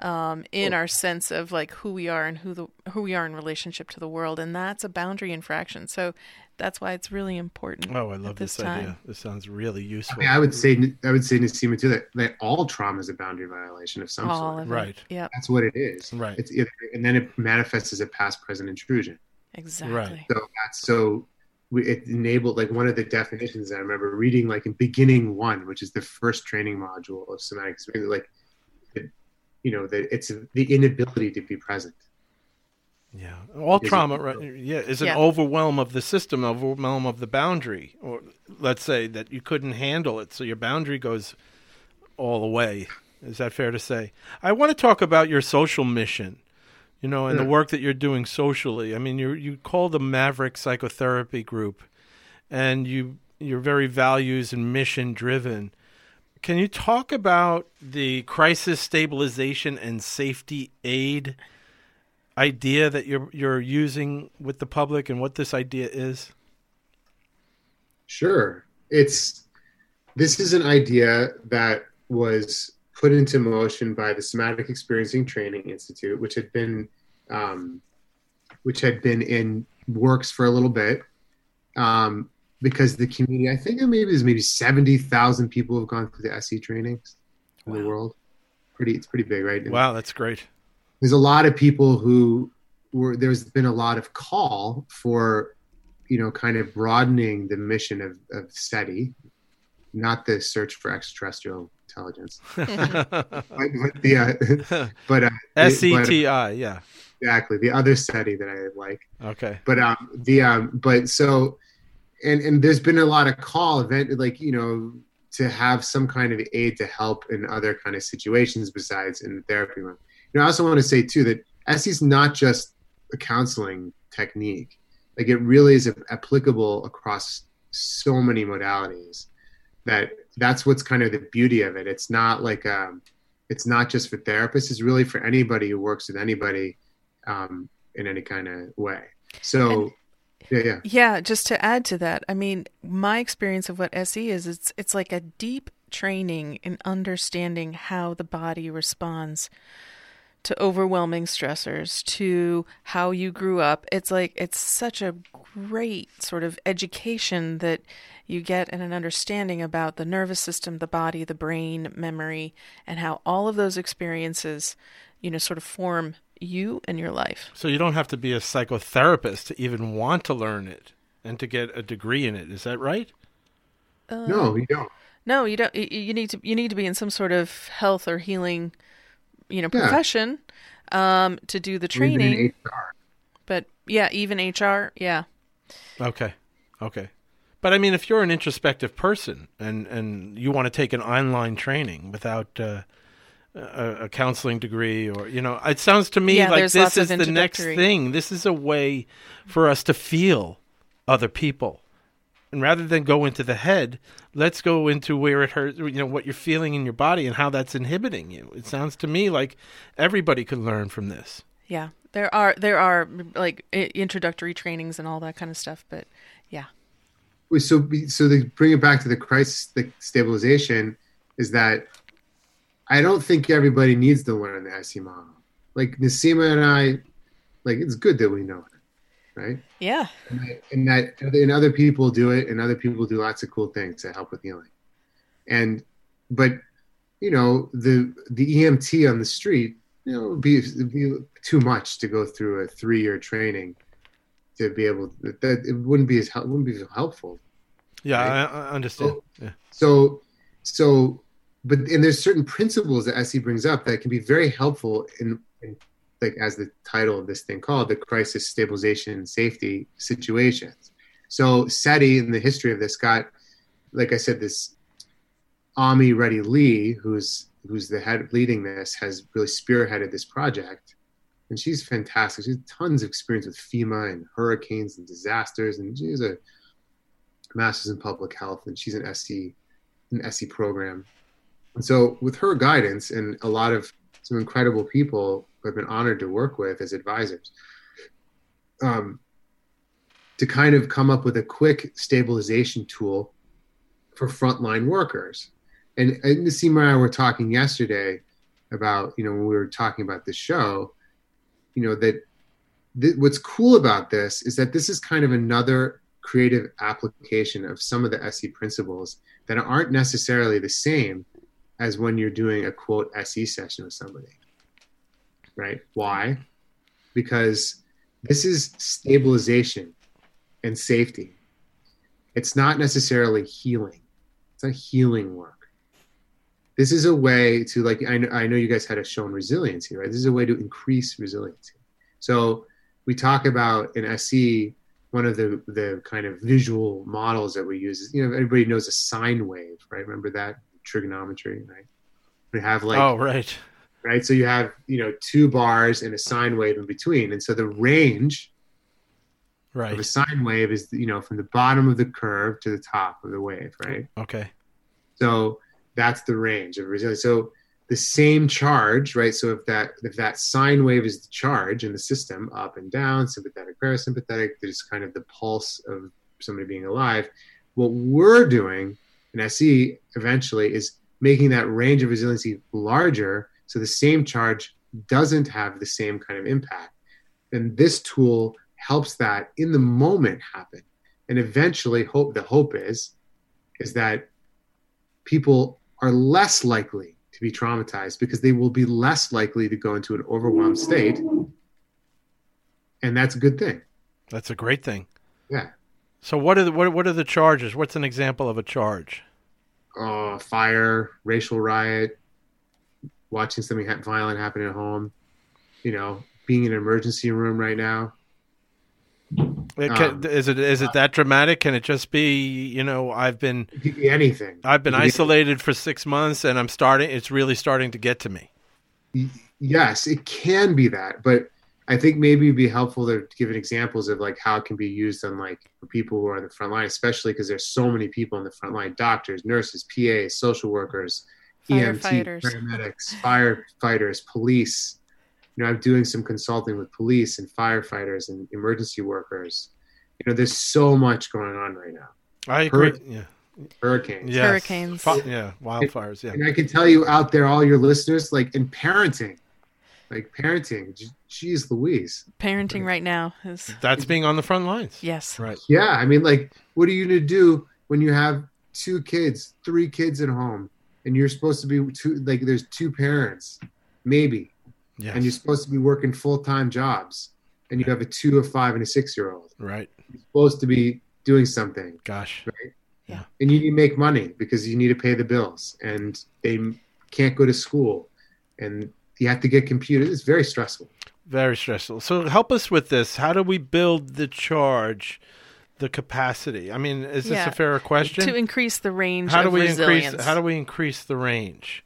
um, in our sense of like who we are and who the who we are in relationship to the world, and that's a boundary infraction. So that's why it's really important. Oh, I love this this, idea. This sounds really I, useful. mean, I would say I would say Niseema too that, that all trauma is a boundary violation of some All sort. of. Right. Yep. That's what it is. Right. It's it, and then it manifests as a past present intrusion. Exactly. So that's so we, it enabled like one of the definitions I remember reading like in beginning one, which is the first training module of somatic experience, like it, you know that it's the inability to be present. Yeah. All Is it- trauma, right? Yeah, is an Yeah. overwhelm of the system, overwhelm of the boundary, or let's say that you couldn't handle it, so your boundary goes all the way. Is that fair to say? I want to talk about your social mission, you know, and the work that you're doing socially. I mean, you you call the Maverick Psychotherapy Group, and you you're very values and mission driven. Can you talk about the crisis stabilization and safety aid idea that you're you're using with the public and what this idea is? Sure, it's this is an idea that was put into motion by the Somatic Experiencing Training Institute, which had been um, which had been in works for a little bit. Um, because the community, I think it maybe there's maybe seventy thousand people have gone through the SE trainings in the world. Pretty, it's pretty big, right? And Wow, that's great. There's a lot of people who were. There's been a lot of call for, you know, kind of broadening the mission of of SETI, not the search for extraterrestrial intelligence, but, but the uh, but uh, S E T I, yeah, exactly the other study that I like. Okay, but um, the um, but so, and and there's been a lot of call event like you know to have some kind of aid to help in other kind of situations besides in the therapy room. You know, I also want to say too that SE is not just a counseling technique; like it really is applicable across so many modalities that that's what's kind of the beauty of it. It's not like um, it's not just for therapists. It's really for anybody who works with anybody um, in any kind of way. So. And- yeah, yeah. Yeah, just to add to that, I mean, my experience of what SE is, it's it's like a deep training in understanding how the body responds to overwhelming stressors, to how you grew up. It's like it's such a great sort of education that you get an understanding about the nervous system, the body, the brain, memory, and how all of those experiences, you know, sort of form you and your life. So you don't have to be a psychotherapist to even want to learn it and to get a degree in it. Is that right? Uh, no, you don't. No, you don't. You need to. You need to be in some sort of health or healing, you know, profession yeah. um, to do the training. But yeah, even HR. Yeah. Okay. Okay. But I mean, if you're an introspective person and and you want to take an online training without uh, a, a, counseling degree or you know it sounds to me yeah, like this is the next thing. This is a way for us to feel other people. And rather than go into the head let's go into where it hurts you know what you're feeling in your body and how that's inhibiting you. It sounds to me like everybody could learn from this. Yeah. There are there are like introductory trainings and all that kind of stuff but yeah so so they bring it back to the crisis the stabilization is that I don't think everybody needs to learn the SE model. Like Niseema and I, like it's good that we know it, right? Yeah. And, that and other people do it, and other people do lots of cool things to help with healing. And but you know the the EMT on the street, you know, would be, be too much to go through a three year training to be able to, that it wouldn't be as wouldn't be so helpful. Yeah, right? I, I, understand. So, yeah. So so but and there's certain principles that SE brings up that can be very helpful in, in like as the title of this thing called the crisis stabilization and safety situations. So SETI in the history of this got, like I said, this Ami Reddy Lee, who's who's the head leading this, has really spearheaded this project. And she's fantastic. She's tons of experience with FEMA and hurricanes and disasters, and she's a master's in public health, and she's an SE an SE program and so, with her guidance and a lot of some incredible people I've been honored to work with as advisors, um, to kind of come up with a quick stabilization tool for frontline workers. And, and Niseema and I were talking yesterday about, you know, when we were talking about the show, you know, that th- what's cool about this is that this is kind of another creative application of some of the SE principles that aren't necessarily the same as when you're doing a quote SE session with somebody. Right? Why? Because this is stabilization and safety. It's not necessarily healing. It's not healing work. This is a way to like I know, I know you guys had a show on resiliency, right? This is a way to increase resiliency. So we talk about in SE one of the the kind of visual models that we use is you know everybody knows a sine wave, right? Remember that trigonometry, right? We have like oh right, right. So you have you know two bars and a sine wave in between, and so the range right of a sine wave is you know from the bottom of the curve to the top of the wave, right? Okay. So that's the range of resilience. So the same charge, right? So if that if that sine wave is the charge in the system, up and down, sympathetic, parasympathetic, there's kind of the pulse of somebody being alive. What we're doing and SE eventually is making that range of resiliency larger so the same charge doesn't have the same kind of impact. And this tool helps that in the moment happen. And eventually hope the hope is is that people are less likely to be traumatized because they will be less likely to go into an overwhelmed state. And that's a good thing. That's a great thing. Yeah. So what are the what, what are the charges? What's an example of a charge? uh, fire, racial riot, watching something violent happen at home, you know, being in an emergency room right now. It can, Um, is it is it that dramatic? Can it just be you know I've been be anything. I've been It could isolated for six months and I'm starting. It's really starting to get to me. Yes, it can be that, but I think maybe it'd be helpful to give examples of like how it can be used on like for people who are on the front line, especially because there's so many people on the front line: doctors, nurses, PAs, social workers, EMT, Firefighters. paramedics, firefighters, police. You know, I'm doing some consulting with police and firefighters and emergency workers. You know, there's so much going on right now. I agree. Hurricane. Yeah, Hurricanes. Yes. Hurricanes. Fi- yeah, wildfires. Yeah, And I can tell you out there, all your listeners, like in parenting, like parenting, j- geez Louise. Parenting right now is that's being on the front lines. yes. Right. Yeah, I mean, like, what are you going to do when you have two kids, three kids at home, and you're supposed to be two, like, there's two parents, maybe, Yes. and you're supposed to be working full time jobs, and you have a two, a five, and a six year old. right. You're supposed to be doing something, Gosh. Right? Yeah. And you need to make money because you need to pay the bills, and they can't go to school, and you have to get computers. It's very stressful. Very stressful. So help us with this. How do we build the charge, the capacity? I mean, is this Yeah. a fair question? To increase the range how do of we resilience. increase? How do we increase the range?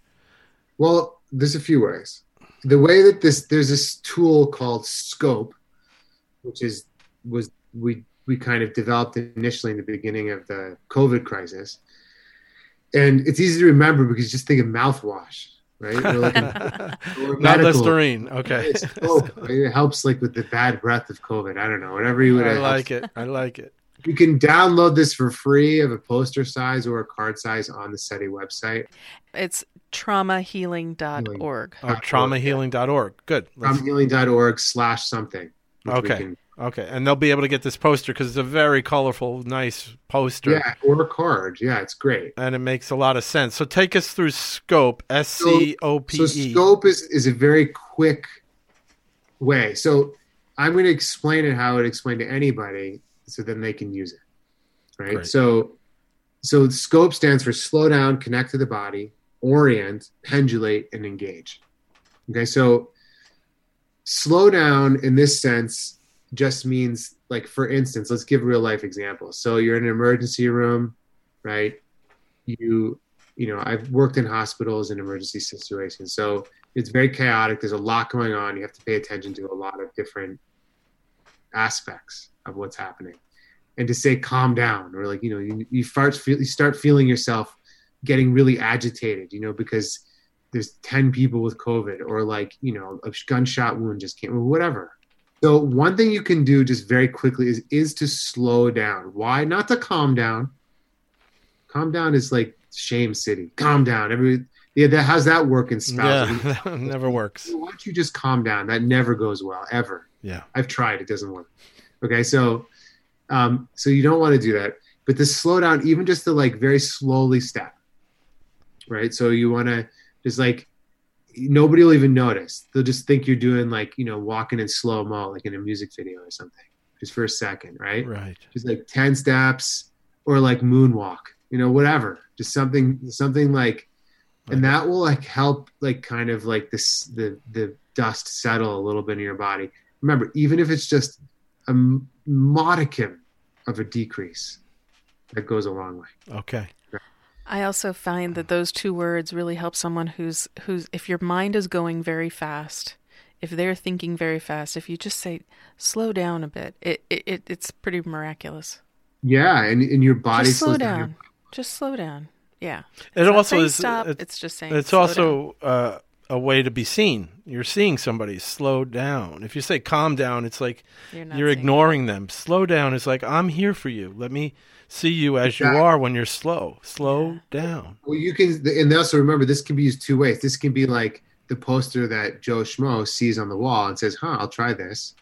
Well, there's a few ways. The way that this there's this tool called Scope, which is was we we kind of developed initially in the beginning of the COVID crisis, and it's easy to remember because just think of mouthwash, right? Like Not. Listerine. Okay. Scope. right? It helps like with the bad breath of COVID. I don't know, whatever you would. I like it. I like it. You can download this for free of a poster size or a card size on the SETI website. It's traumahealing.org. Oh, Dot org, oh, traumahealing.org. Good. Let's- Traumahealing.org slash something. Okay. can- Okay, and they'll be able to get this poster because it's a very colorful, nice poster, Yeah, or a card. Yeah, it's great. and it makes a lot of sense. So take us through Scope, S C O P So E. scope is is a very quick way. So I'm going to explain it how it explain to anybody, so then they can use it. Right. Great. So so scope stands for slow down, connect to the body, orient, pendulate, and engage. Okay. So slow down in this sense just means like for instance let's give real life examples so you're in an emergency room right you you know i've worked in hospitals in emergency situations so it's very chaotic there's a lot going on you have to pay attention to a lot of different aspects of what's happening and to say calm down or like you know you, you, start, feel, you start feeling yourself getting really agitated you know because there's 10 people with covid or like you know a gunshot wound just came or whatever. So one thing you can do just very quickly is is to slow down. Why? Not to calm down. Calm down is like shame city. Calm down. Every yeah that how's that work in spouse Yeah, that never works. why don't you just calm down? That never goes well ever. Yeah, I've tried. It doesn't work. Okay, so um, so you don't want to do that. But to slow down, even just to like very slowly step, right? So you want to just like nobody will even notice. They'll just think you're doing like you know walking in slow mo, like in a music video or something, just for a second, right? right. Just like ten steps or like moonwalk, you know, whatever. Just something, something like, and that will like help like kind of like this the the dust settle a little bit in your body remember even if it's just a m- modicum of a decrease that goes a long way Okay. I also find that those two words really help someone who's who's if your mind is going very fast, if they're thinking very fast, if you just say slow down a bit, it, it, it it's pretty miraculous. yeah and, and your body just slow slows down. Just slow down. Yeah. It It's not also is. stop. it- it's just saying it's slow also uh, a way to be seen. You're seeing somebody slow down. If you say calm down, it's like. You're, you're ignoring them. Slow down is like I'm here for you. Let me see you as you are when you're slow. Slow Yeah. down. well you can and also remember this can be used two ways this can be like the poster that joe schmo sees on the wall and says huh i'll try this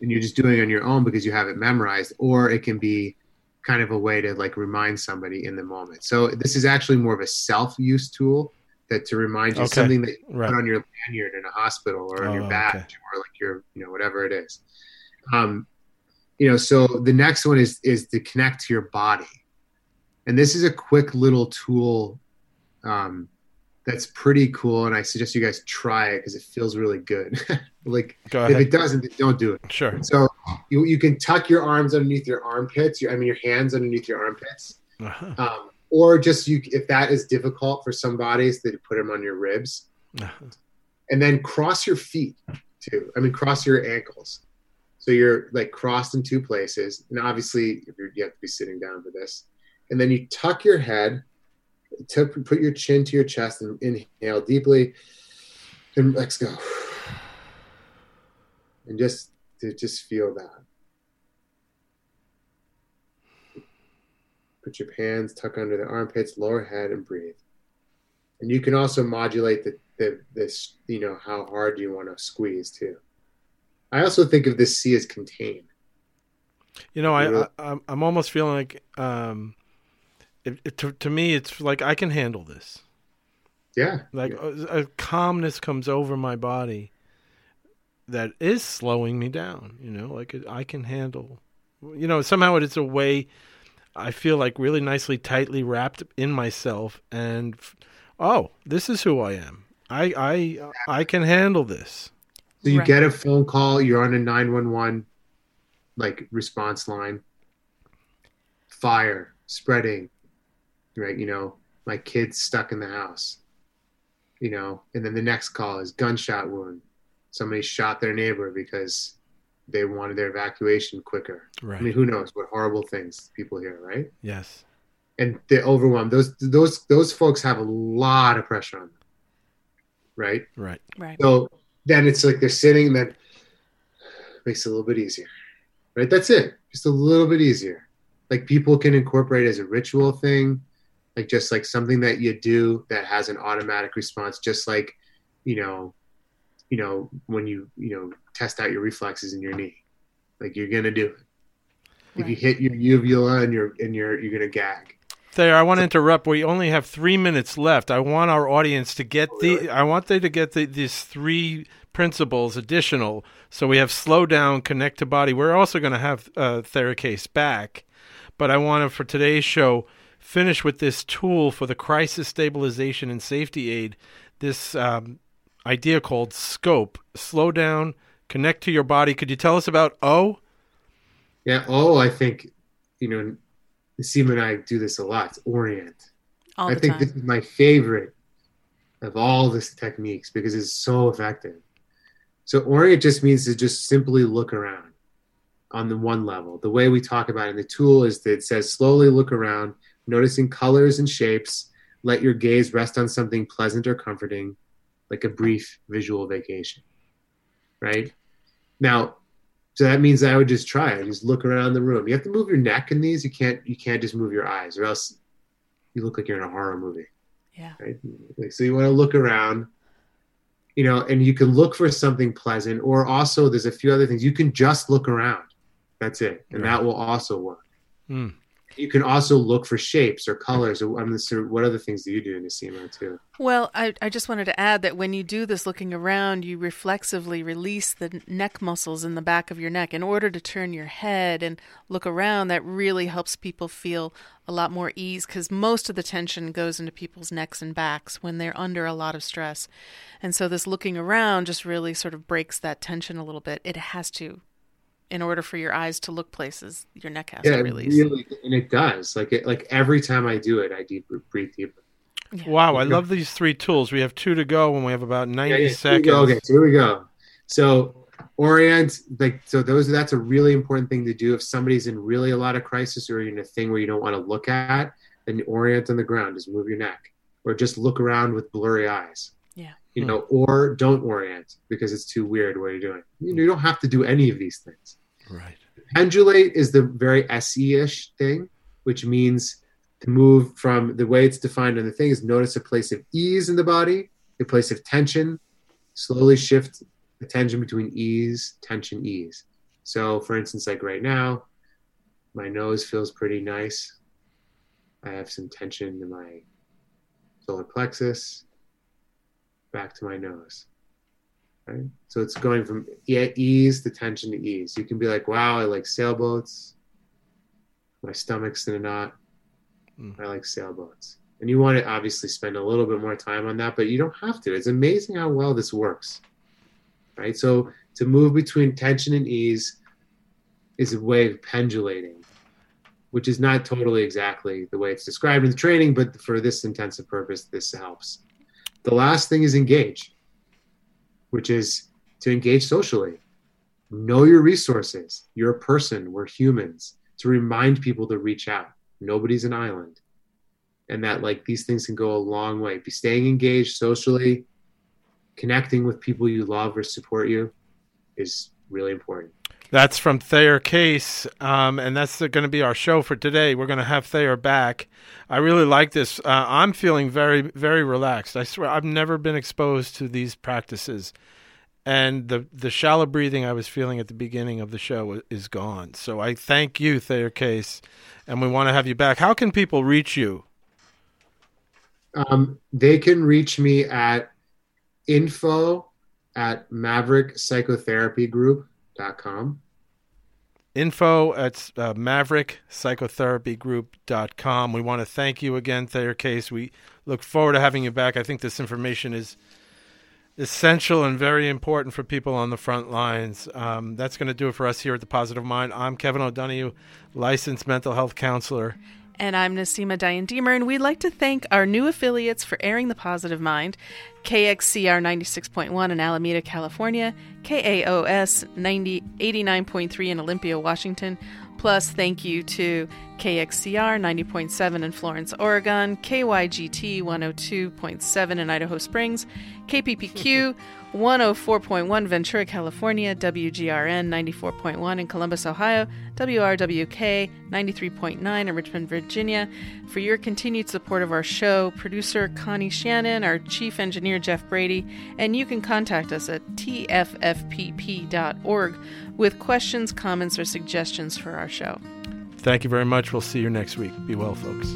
and you're just doing it on your own because you have it memorized or it can be kind of a way to like remind somebody in the moment so this is actually more of a self-use tool that to remind you Okay. something that you Right. put on your lanyard in a hospital or on Oh, your okay. or like your you know whatever it is um you know so the next one is is to connect to your body And this is a quick little tool um, that's pretty cool. And I suggest you guys try it because it feels really good. like Go if it doesn't, don't do it. Sure. So you, you can tuck your arms underneath your armpits. Your, I mean, your hands underneath your armpits. Uh-huh. Um, or just you, if that is difficult for some bodies, they put them on your ribs and then cross your feet too. I mean, cross your ankles. So you're like crossed in two places. And obviously, if you're, you have to be sitting down for this. And then you tuck your head, to put your chin to your chest and inhale deeply. And let's go. And just to just feel that. Put your hands tuck under the armpits, lower head, and breathe. And you can also modulate the, the this, you know, how hard you want to squeeze too. I also think of this C as contained. You know, I, Yeah. I I'm I'm almost feeling like um, it, it, to to me it's like I can handle this. Yeah. Like yeah. a, a calmness comes over my body that is slowing me down. You know, like it, I can handle. You know, somehow it is a way I feel like really nicely, tightly wrapped in myself, and oh, this is who I am. I I I can handle this. So you Right. get a phone call, you're on a 911 like response line. Fire spreading. Right, you know, my kid's stuck in the house. You know, and then the next call is gunshot wound. Somebody shot their neighbor because they wanted their evacuation quicker. Right. I mean, who knows what horrible things people hear, right? yes. And they're overwhelmed. Those those those folks have a lot of pressure on them. Right? Right. Right. So then it's like they're sitting, That makes it a little bit easier, right? That's it, just a little bit easier. Like people can incorporate as a ritual thing, like just like something that you do that has an automatic response, just like you know, you know when you you know test out your reflexes in your knee, like you're gonna do it. If you hit your uvula and you're and you're you're gonna gag. Thayer, I want to interrupt. We only have three minutes left. I want our audience to get the. I want they to get the, these three principles additional. So we have slow down, connect to body. We're also going to have uh, Thayer Case back, but I want to for today's show finish with this tool for the crisis stabilization and safety aid. This um, idea called scope. Slow down, connect to your body. Could you tell us about O? Yeah. Oh, I think you know, Niseema and I do this a lot. It's orient. All I the think time. this is my favorite of all these techniques because it's so effective. So orient just means to just simply look around on the one level. The way we talk about it in the tool is that it says slowly look around, noticing colors and shapes. Let your gaze rest on something pleasant or comforting, like a brief visual vacation. Right? Now, so that means I would just try it. Just look around the room. You have to move your neck in these. You can't you can't just move your eyes, or else you look like you're in a horror movie yeah. right? Like, so you want to look around, you know, and you can look for something pleasant, or also there's a few other things. You can just look around. That's it, and Right. that will also work. Hmm. You can also look for shapes or colors. Or I mean, so what other things do you do in Niseema too? Well, I, I just wanted to add that when you do this looking around, you reflexively release the neck muscles in the back of your neck in order to turn your head and look around. That really helps people feel a lot more ease because most of the tension goes into people's necks and backs when they're under a lot of stress. And so this looking around just really sort of breaks that tension a little bit. It has to. In order for your eyes to look places, your neck has Yeah, to release. really, and it does. Like it, like every time I do it, I deep breathe deeper. Yeah. Wow, I love these three tools. We have two to go, and we have about ninety Yeah, yeah, seconds. go. Okay, so here we go. So orient, like so those that's a really important thing to do if somebody's in really a lot of crisis or in a thing where you don't want to look at, then orient on the ground, just move your neck. Or just look around with blurry eyes. You hmm. know, or don't orient because it's too weird what you're doing. You, know, you don't have to do any of these things. Right. Pendulate is the very SE-ish thing, which means to move from the way it's defined on the thing is notice a place of ease in the body, a place of tension, slowly shift the tension between ease, tension, ease. So, for instance, like right now, my nose feels pretty nice. I have some tension in my solar plexus, back to my nose. Right? So it's going from ease to tension to ease. You can be like, wow, I like sailboats. My stomach's in a knot. Mm. I like sailboats. And you want to obviously spend a little bit more time on that, but you don't have to. It's amazing how well this works. Right? So to move between tension and ease is a way of pendulating, which is not totally exactly the way it's described in the training, but for this intensive purpose, this helps. The last thing is engage, which is to engage socially. Know your resources. You're a person. We're humans. To remind people to reach out. Nobody's an island. And that like these things can go a long way. Be staying engaged socially, connecting with people you love or support you is really important. That's from Thayer Case, um, and that's going to be our show for today. We're going to have Thayer back. I really like this. Uh, I'm feeling very, very relaxed. I swear, I've never been exposed to these practices, and the the shallow breathing I was feeling at the beginning of the show is gone. So I thank you, Thayer Case, and we want to have you back. How can people reach you? Um, they can reach me at info at maverickpsychotherapygroup.com. Info at uh, maverickpsychotherapygroup.com. We want to thank you again, Thayer Case. We look forward to having you back. I think this information is essential and very important for people on the front lines. Um, that's going to do it for us here at The Positive Mind. I'm Kevin O'Donoghue, licensed mental health counselor. And I'm Niseema Dayan Deemer, and we'd like to thank our new affiliates for airing The Positive Mind KXCR 96.1 in Alameda, California, KAOS 90, 89.3 in Olympia, Washington. Plus, thank you to KXCR 90.7 in Florence, Oregon, KYGT 102.7 in Idaho Springs, KPPQ 104.1 Ventura, California, WGRN 94.1 in Columbus, Ohio, WRWK 93.9 in Richmond, Virginia. For your continued support of our show, producer Connie Shannon, our chief engineer Jeff Brady, and you can contact us at tffpp.org with questions, comments, or suggestions for our show. Thank you very much. We'll see you next week. Be well, folks.